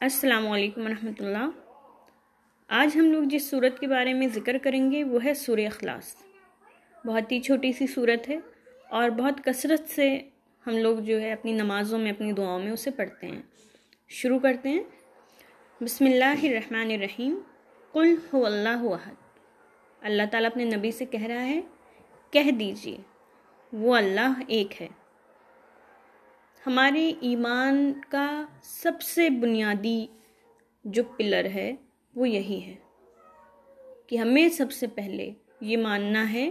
السلام علیکم ورحمۃ اللہ۔ آج ہم لوگ جس صورت کے بارے میں ذکر کریں گے وہ ہے سور اخلاص۔ بہت ہی چھوٹی سی صورت ہے اور بہت کثرت سے ہم لوگ جو ہے اپنی نمازوں میں، اپنی دعاؤں میں اسے پڑھتے ہیں۔ شروع کرتے ہیں۔ بسم اللہ الرحمن الرحیم۔ قل هو اللہ احد۔ اللہ تعالیٰ اپنے نبی سے کہہ رہا ہے، کہہ دیجیے، وہ اللہ ایک ہے۔ ہمارے ایمان کا سب سے بنیادی جو پلر ہے وہ یہی ہے کہ ہمیں سب سے پہلے یہ ماننا ہے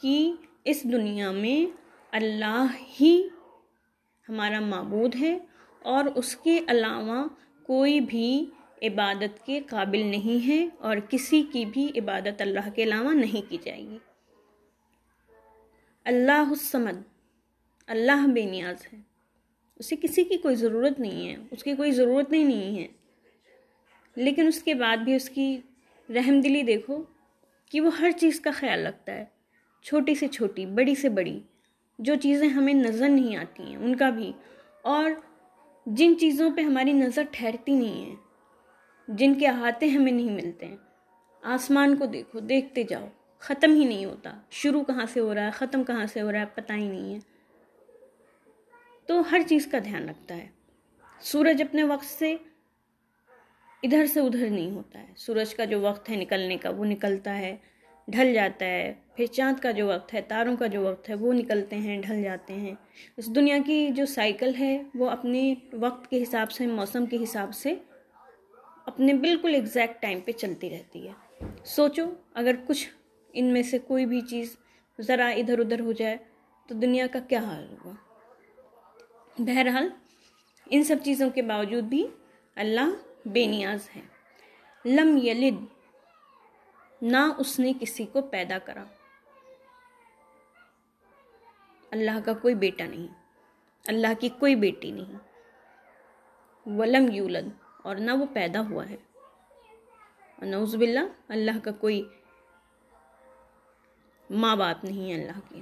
کہ اس دنیا میں اللہ ہی ہمارا معبود ہے اور اس کے علاوہ کوئی بھی عبادت کے قابل نہیں ہے اور کسی کی بھی عبادت اللہ کے علاوہ نہیں کی جائے گی۔ اللہ السمد اللہ بے نیاز ہے۔ اسے کسی کی کوئی ضرورت نہیں ہے، اس کی کوئی ضرورت نہیں نہیں ہے۔ لیکن اس کے بعد بھی اس کی رحم دلی دیکھو کہ وہ ہر چیز کا خیال رکھتا ہے۔ چھوٹی سے چھوٹی، بڑی سے بڑی، جو چیزیں ہمیں نظر نہیں آتی ہیں، ان کا بھی۔ اور جن چیزوں پہ ہماری نظر ٹھہرتی نہیں ہے، جن کے احاطے ہمیں نہیں ملتے ہیں۔ آسمان کو دیکھو، دیکھتے جاؤ، ختم ہی نہیں ہوتا۔ شروع کہاں سے ہو رہا ہے، ختم کہاں سے ہو رہا ہے، پتہ ہی نہیں ہے۔ تو ہر چیز کا دھیان رکھتا ہے۔ سورج اپنے وقت سے ادھر سے ادھر نہیں ہوتا ہے۔ سورج کا جو وقت ہے نکلنے کا وہ نکلتا ہے، ڈھل جاتا ہے۔ پھر چاند کا جو وقت ہے، تاروں کا جو وقت ہے، وہ نکلتے ہیں، ڈھل جاتے ہیں۔ اس دنیا کی جو سائیکل ہے، وہ اپنے وقت کے حساب سے، موسم کے حساب سے اپنے بالکل ایگزیکٹ ٹائم پہ چلتی رہتی ہے۔ سوچو، اگر کچھ ان میں سے کوئی بھی چیز ذرا ادھر ادھر ہو جائے تو دنیا کا کیا حال ہوگا؟ بہرحال، ان سب چیزوں کے باوجود بھی اللہ بے نیاز ہے۔ لم یلد، نہ اس نے کسی کو پیدا کرا۔ اللہ کا کوئی بیٹا نہیں، اللہ کی کوئی بیٹی نہیں۔ ولم یولد، اور نہ وہ پیدا ہوا ہے۔ نعوذ باللہ، اللہ کا کوئی ماں باپ نہیں ہے اللہ کی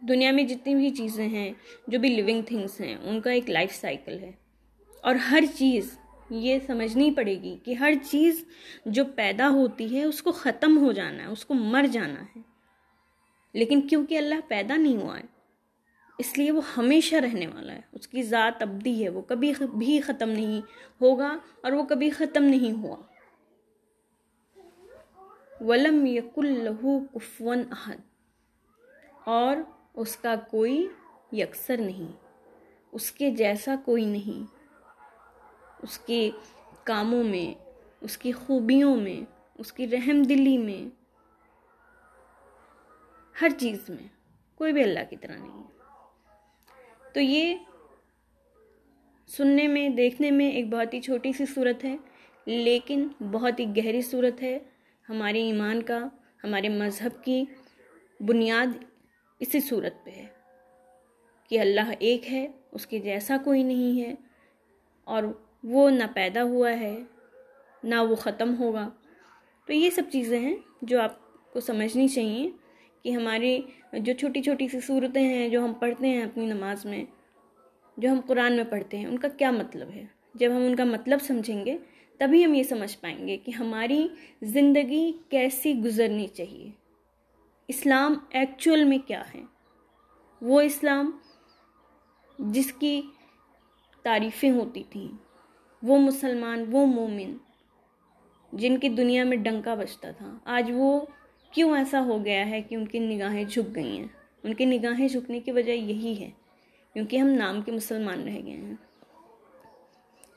دنیا میں جتنی بھی چیزیں ہیں، جو بھی لیونگ تھنگس ہیں، ان کا ایک لائف سائیکل ہے۔ اور ہر چیز یہ سمجھنی پڑے گی کہ ہر چیز جو پیدا ہوتی ہے، اس کو ختم ہو جانا ہے، اس کو مر جانا ہے۔ لیکن کیونکہ اللہ پیدا نہیں ہوا ہے، اس لیے وہ ہمیشہ رہنے والا ہے۔ اس کی ذات ابدی ہے، وہ کبھی بھی ختم نہیں ہوگا اور وہ کبھی ختم نہیں ہوا۔ ولم یق الہو کفون احد۔ اور اس کا کوئی یکسر نہیں، اس کے جیسا کوئی نہیں۔ اس کے کاموں میں، اس کی خوبیوں میں، اس کی رحم دلی میں، ہر چیز میں کوئی بھی اللہ کی طرح نہیں۔ تو یہ سننے میں، دیکھنے میں ایک بہت ہی چھوٹی سی صورت ہے، لیکن بہت ہی گہری صورت ہے۔ ہمارے ایمان کا، ہمارے مذہب کی بنیاد اسی صورت پہ ہے کہ اللہ ایک ہے، اس کے جیسا کوئی نہیں ہے، اور وہ نہ پیدا ہوا ہے، نہ وہ ختم ہوگا۔ تو یہ سب چیزیں ہیں جو آپ کو سمجھنی چاہیے کہ ہماری جو چھوٹی چھوٹی سی صورتیں ہیں جو ہم پڑھتے ہیں اپنی نماز میں، جو ہم قرآن میں پڑھتے ہیں، ان کا کیا مطلب ہے؟ جب ہم ان کا مطلب سمجھیں گے، تبھی ہم یہ سمجھ پائیں گے کہ ہماری زندگی کیسی گزرنی چاہیے۔ اسلام ایکچول میں کیا ہے؟ وہ اسلام جس کی تعریفیں ہوتی تھیں، وہ مسلمان، وہ مومن جن کی دنیا میں ڈنکا بچتا تھا۔ آج وہ کیوں ایسا ہو گیا ہے کہ ان کی نگاہیں جھک گئی ہیں؟ ان کی نگاہیں جھکنے کی وجہ یہی ہے، کیونکہ ہم نام کے مسلمان رہ گئے ہیں۔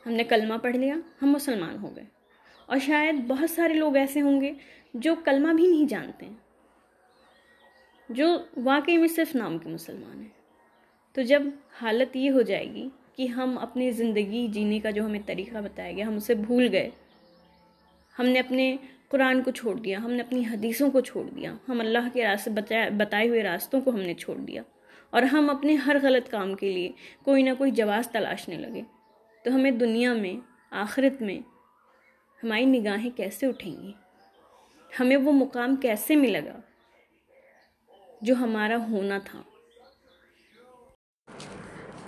ہم نے کلمہ پڑھ لیا، ہم مسلمان ہو گئے۔ اور شاید بہت سارے لوگ ایسے ہوں گے جو کلمہ بھی نہیں جانتے۔ ہیں جو واقعی میں صرف نام کے مسلمان ہیں۔ تو جب حالت یہ ہو جائے گی کہ ہم اپنی زندگی جینے کا جو ہمیں طریقہ بتایا گیا، ہم اسے بھول گئے، ہم نے اپنے قرآن کو چھوڑ دیا، ہم نے اپنی حدیثوں کو چھوڑ دیا، ہم اللہ کے راستے بتائے بتائے ہوئے راستوں کو ہم نے چھوڑ دیا، اور ہم اپنے ہر غلط کام کے لیے کوئی نہ کوئی جواز تلاشنے لگے۔ تو ہمیں دنیا میں، آخرت میں ہماری نگاہیں کیسے اٹھیں گی؟ ہمیں وہ مقام کیسے ملے گا جو ہمارا ہونا تھا۔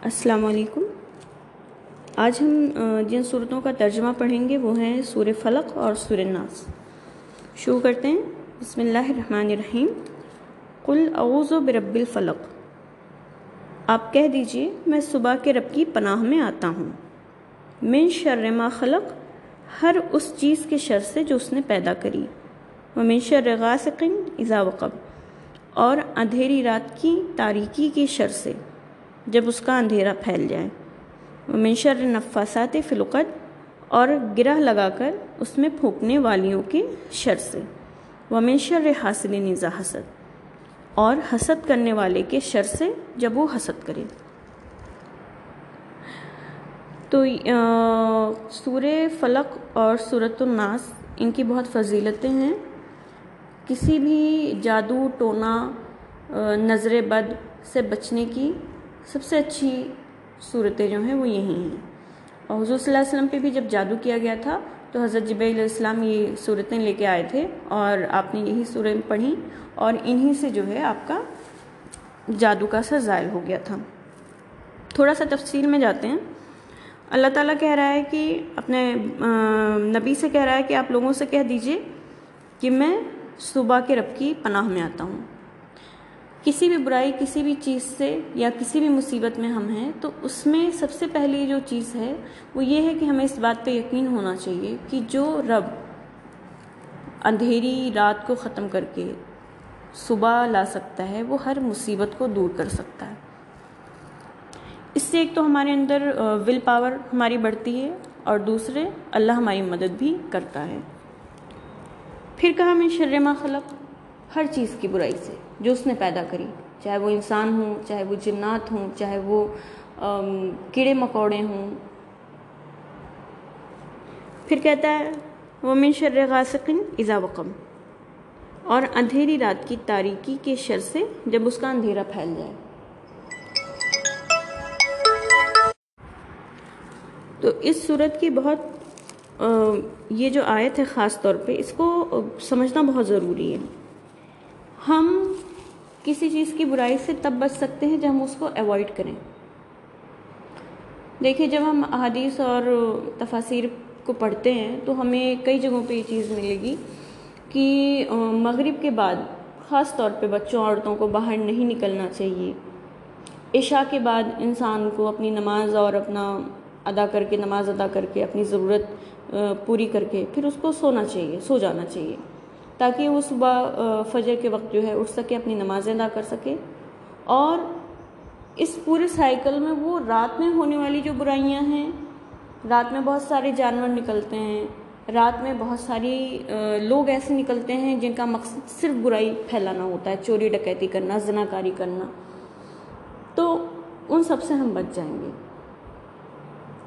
السلام علیکم۔ آج ہم جن صورتوں کا ترجمہ پڑھیں گے وہ ہیں سور فلق اور سور ناس۔ شروع کرتے ہیں۔ بسم اللہ الرحمن الرحیم۔ قل اعوذ برب الفلق۔ آپ کہہ دیجیے، میں صبح کے رب کی پناہ میں آتا ہوں۔ من شر ما خلق، ہر اس چیز کے شر سے جو اس نے پیدا کری۔ وہ من شر غاسق اذا وقب۔ اور اندھیری رات کی تاریکی کے شر سے، جب اس کا اندھیرا پھیل جائے۔ وہ من شر نفاسات فلقت اور گرہ لگا کر اس میں پھونکنے والیوں کے شر سے۔ وہ من شر حاصل نظا حسد، اور حسد کرنے والے کے شر سے جب وہ حسد کرے۔ تو سور فلق اور صورت الناس، ان کی بہت فضیلتیں ہیں۔ کسی بھی جادو، ٹونا نظر بد سے بچنے کی سب سے اچھی صورتیں جو ہیں وہ یہی ہیں۔ اور حضور صلی اللہ علیہ وسلم پہ بھی جب جادو کیا گیا تھا تو حضرت جب علیہ السلام یہ صورتیں لے کے آئے تھے اور آپ نے یہی صورتیں پڑھی اور انہی سے جو ہے آپ کا جادو کا اثر زائل ہو گیا تھا۔ تھوڑا سا تفصیل میں جاتے ہیں۔ اللہ تعالیٰ کہہ رہا ہے کہ اپنے نبی سے کہہ رہا ہے کہ آپ لوگوں سے کہہ دیجیے کہ میں صبح کے رب کی پناہ میں آتا ہوں۔ کسی بھی برائی، کسی بھی چیز سے یا کسی بھی مصیبت میں ہم ہیں، تو اس میں سب سے پہلی جو چیز ہے، وہ یہ ہے کہ ہمیں اس بات پہ یقین ہونا چاہیے کہ جو رب اندھیری رات کو ختم کر کے صبح لا سکتا ہے، وہ ہر مصیبت کو دور کر سکتا ہے۔ اس سے ایک تو ہمارے اندر ول پاور ہماری بڑھتی ہے اور دوسرے، اللہ ہماری مدد بھی کرتا ہے۔ پھر کہا میں شرما خلق؟ ہر چیز کی برائی سے، جو اس نے پیدا کری۔ چاہے وہ انسان ہوں، چاہے وہ جنات ہوں، چاہے وہ کیڑے مکوڑے ہوں۔ پھر کہتا ہے وہ من شر غاسقن اذا وقم۔ اور اندھیری رات کی تاریکی کے شر سے جب اس کا اندھیرا پھیل جائے۔ تو اس صورت کی بہت یہ جو آیت ہے خاص طور پہ، اس کو سمجھنا بہت ضروری ہے۔ ہم کسی چیز کی برائی سے تب بچ سکتے ہیں جب ہم اس کو ایوائڈ کریں۔ دیکھیں، جب ہم احادیث اور تفاصیر کو پڑھتے ہیں، تو ہمیں کئی جگہوں پہ یہ چیز ملے گی کہ مغرب کے بعد خاص طور پہ بچوں، عورتوں کو باہر نہیں نکلنا چاہیے۔ عشاء کے بعد انسان کو اپنی نماز اور اپنا ادا کر کے، نماز ادا کر کے اپنی ضرورت پوری کر کے، پھر اس کو سونا چاہیے، سو جانا چاہیے۔ تاکہ وہ صبح فجر کے وقت جو ہے اٹھ سکے، اپنی نمازیں ادا کر سکے۔ اور اس پورے سائیکل میں وہ رات میں ہونے والی جو برائیاں ہیں، رات میں بہت سارے جانور نکلتے ہیں، رات میں بہت ساری لوگ ایسے نکلتے ہیں جن کا مقصد صرف برائی پھیلانا ہوتا ہے، چوری، ڈکیتی کرنا، زناکاری کرنا۔ تو ان سب سے ہم بچ جائیں گے۔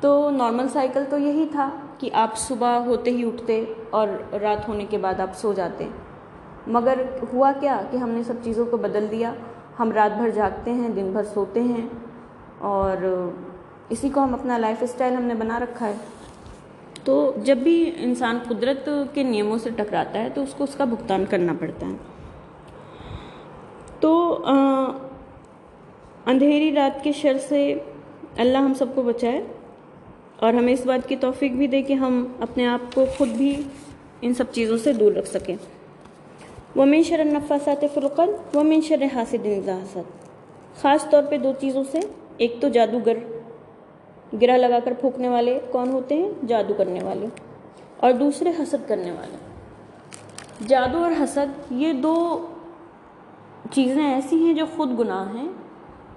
تو نارمل سائیکل تو یہی تھا۔ کہ آپ صبح ہوتے ہی اٹھتے اور رات ہونے کے بعد آپ سو جاتے۔ مگر ہوا کیا کہ ہم نے سب چیزوں کو بدل دیا؟ ہم رات بھر جاگتے ہیں، دن بھر سوتے ہیں اور اسی کو ہم اپنا لائف اسٹائل ہم نے بنا رکھا ہے۔ تو جب بھی انسان قدرت کے نیموں سے ٹکراتا ہے تو اس کو اس کا بھگتان کرنا پڑتا ہے۔ تو اندھیری رات کے شر سے اللہ ہم سب کو بچائے۔ اور ہمیں اس بات کی توفیق بھی دے کہ ہم اپنے آپ کو خود بھی ان سب چیزوں سے دور رکھ سکیں۔ وہ من شر نفاسات فرقت وہ من شر حاسد حسد خاص طور پہ دو چیزوں سے، ایک تو جادوگر، گرہ لگا کر پھونکنے والے کون ہوتے ہیں؟ جادو کرنے والے۔ اور دوسرے، حسد کرنے والے۔ جادو اور حسد یہ دو چیزیں ایسی ہیں جو خود گناہ ہیں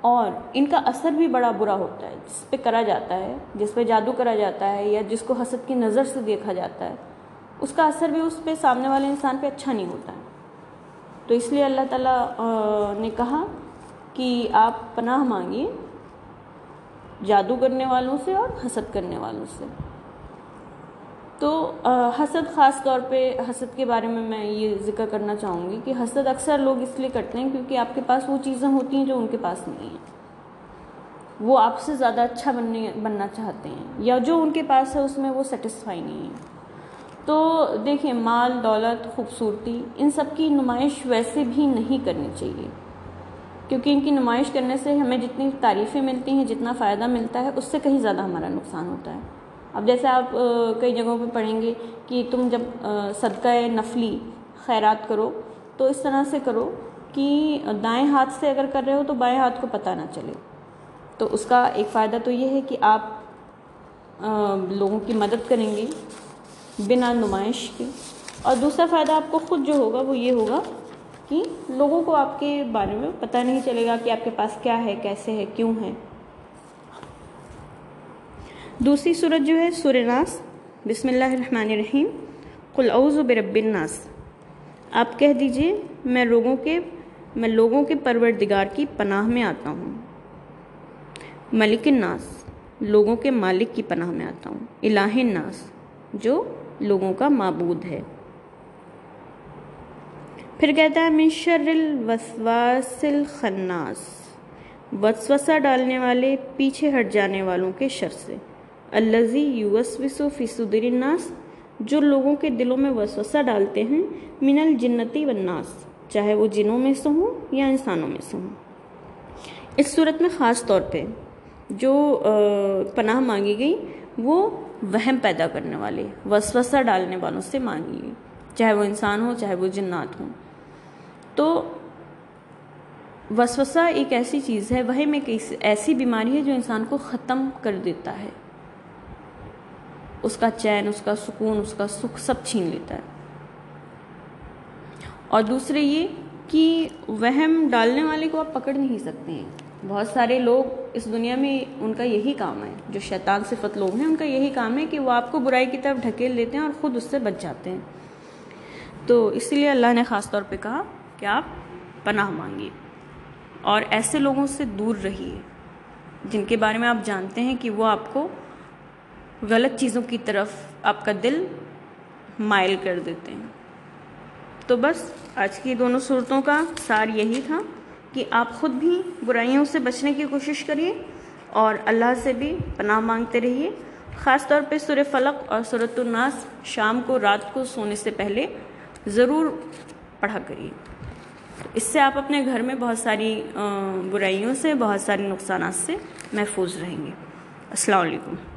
اور ان کا اثر بھی بڑا برا ہوتا ہے، جس پہ کرا جاتا ہے، جس پہ جادو کرا جاتا ہے یا جس کو حسد کی نظر سے دیکھا جاتا ہے، اس کا اثر بھی اس پہ سامنے والے انسان پہ اچھا نہیں ہوتا ہے۔ تو اس لیے اللہ تعالیٰ نے کہا کہ آپ پناہ مانگیے جادو کرنے والوں سے اور حسد کرنے والوں سے۔ تو حسد خاص طور پہ، حسد کے بارے میں میں یہ ذکر کرنا چاہوں گی کہ حسد اکثر لوگ اس لیے کرتے ہیں کیونکہ آپ کے پاس وہ چیزیں ہوتی ہیں جو ان کے پاس نہیں ہیں۔ وہ آپ سے زیادہ اچھا بننے، بننا چاہتے ہیں یا جو ان کے پاس ہے اس میں وہ سیٹسفائی نہیں ہے تو دیکھیں، مال، دولت، خوبصورتی، ان سب کی نمائش ویسے بھی نہیں کرنی چاہیے۔ کیونکہ ان کی نمائش کرنے سے ہمیں جتنی تعریفیں ملتی ہیں، جتنا فائدہ ملتا ہے، اس سے کہیں زیادہ ہمارا نقصان ہوتا ہے۔ اب جیسے آپ کئی جگہوں پہ پڑھیں گے کہ تم جب صدقہ نفلی خیرات کرو تو اس طرح سے کرو کہ دائیں ہاتھ سے اگر کر رہے ہو تو بائیں ہاتھ کو پتہ نہ چلے۔ تو اس کا ایک فائدہ تو یہ ہے کہ آپ لوگوں کی مدد کریں گے بنا نمائش کے۔ اور دوسرا فائدہ آپ کو خود جو ہوگا وہ یہ ہوگا کہ لوگوں کو آپ کے بارے میں پتہ نہیں چلے گا کہ آپ کے پاس کیا ہے، کیسے ہے، کیوں ہے۔ دوسری صورت جو ہے سور ناس۔ بسم اللہ الرحمن الرحیم۔ قل اعوذ برب الناس۔ آپ کہہ دیجیے، میں لوگوں کے، میں لوگوں کے پروردگار کی پناہ میں آتا ہوں۔ ملک الناس، لوگوں کے مالک کی پناہ میں آتا ہوں۔ الہ الناس، جو لوگوں کا معبود ہے۔ پھر کہتا ہے، من شر الوسواس الخناس۔ وسوسہ ڈالنے والے، پیچھے ہٹ جانے والوں کے شر سے۔ اللذی یوسوسو فی صدر الناس، جو لوگوں کے دلوں میں وسوسہ ڈالتے ہیں، من الجنتی والناس، چاہے وہ جنوں میں سے ہوں یا انسانوں میں سے ہوں۔ اس صورت میں خاص طور پہ جو پناہ مانگی گئی، وہ وہم پیدا کرنے والے وسوسہ ڈالنے والوں سے مانگی گئی، چاہے وہ انسان ہو چاہے وہ جنات ہوں۔ تو وسوسہ ایک ایسی چیز ہے وہی میں ایسی بیماری ہے جو انسان کو ختم کر دیتا ہے۔ اس کا چین، اس کا سکون، اس کا سکھ سب چھین لیتا ہے۔ اور دوسرے یہ کہ وہم ڈالنے والے کو آپ پکڑ نہیں سکتے ہیں۔ بہت سارے لوگ اس دنیا میں ان کا یہی کام ہے، جو شیطان صفت لوگ ہیں، ان کا یہی کام ہے کہ وہ آپ کو برائی کی طرف ڈھکیل لیتے ہیں اور خود اس سے بچ جاتے ہیں۔ تو اس لیے اللہ نے خاص طور پہ کہا کہ آپ پناہ مانگیے اور ایسے لوگوں سے دور رہیے، جن کے بارے میں آپ جانتے ہیں کہ وہ آپ کو غلط چیزوں کی طرف آپ کا دل مائل کر دیتے ہیں۔ تو بس، آج کی دونوں صورتوں کا سار یہی تھا کہ آپ خود بھی برائیوں سے بچنے کی کوشش کریے اور اللہ سے بھی پناہ مانگتے رہیے۔ خاص طور پہ سورہ فلق اور سورت الناس شام کو، رات کو سونے سے پہلے ضرور پڑھا کریے۔ اس سے آپ اپنے گھر میں بہت ساری برائیوں سے، بہت ساری نقصانات سے محفوظ رہیں گے۔ السلام علیکم۔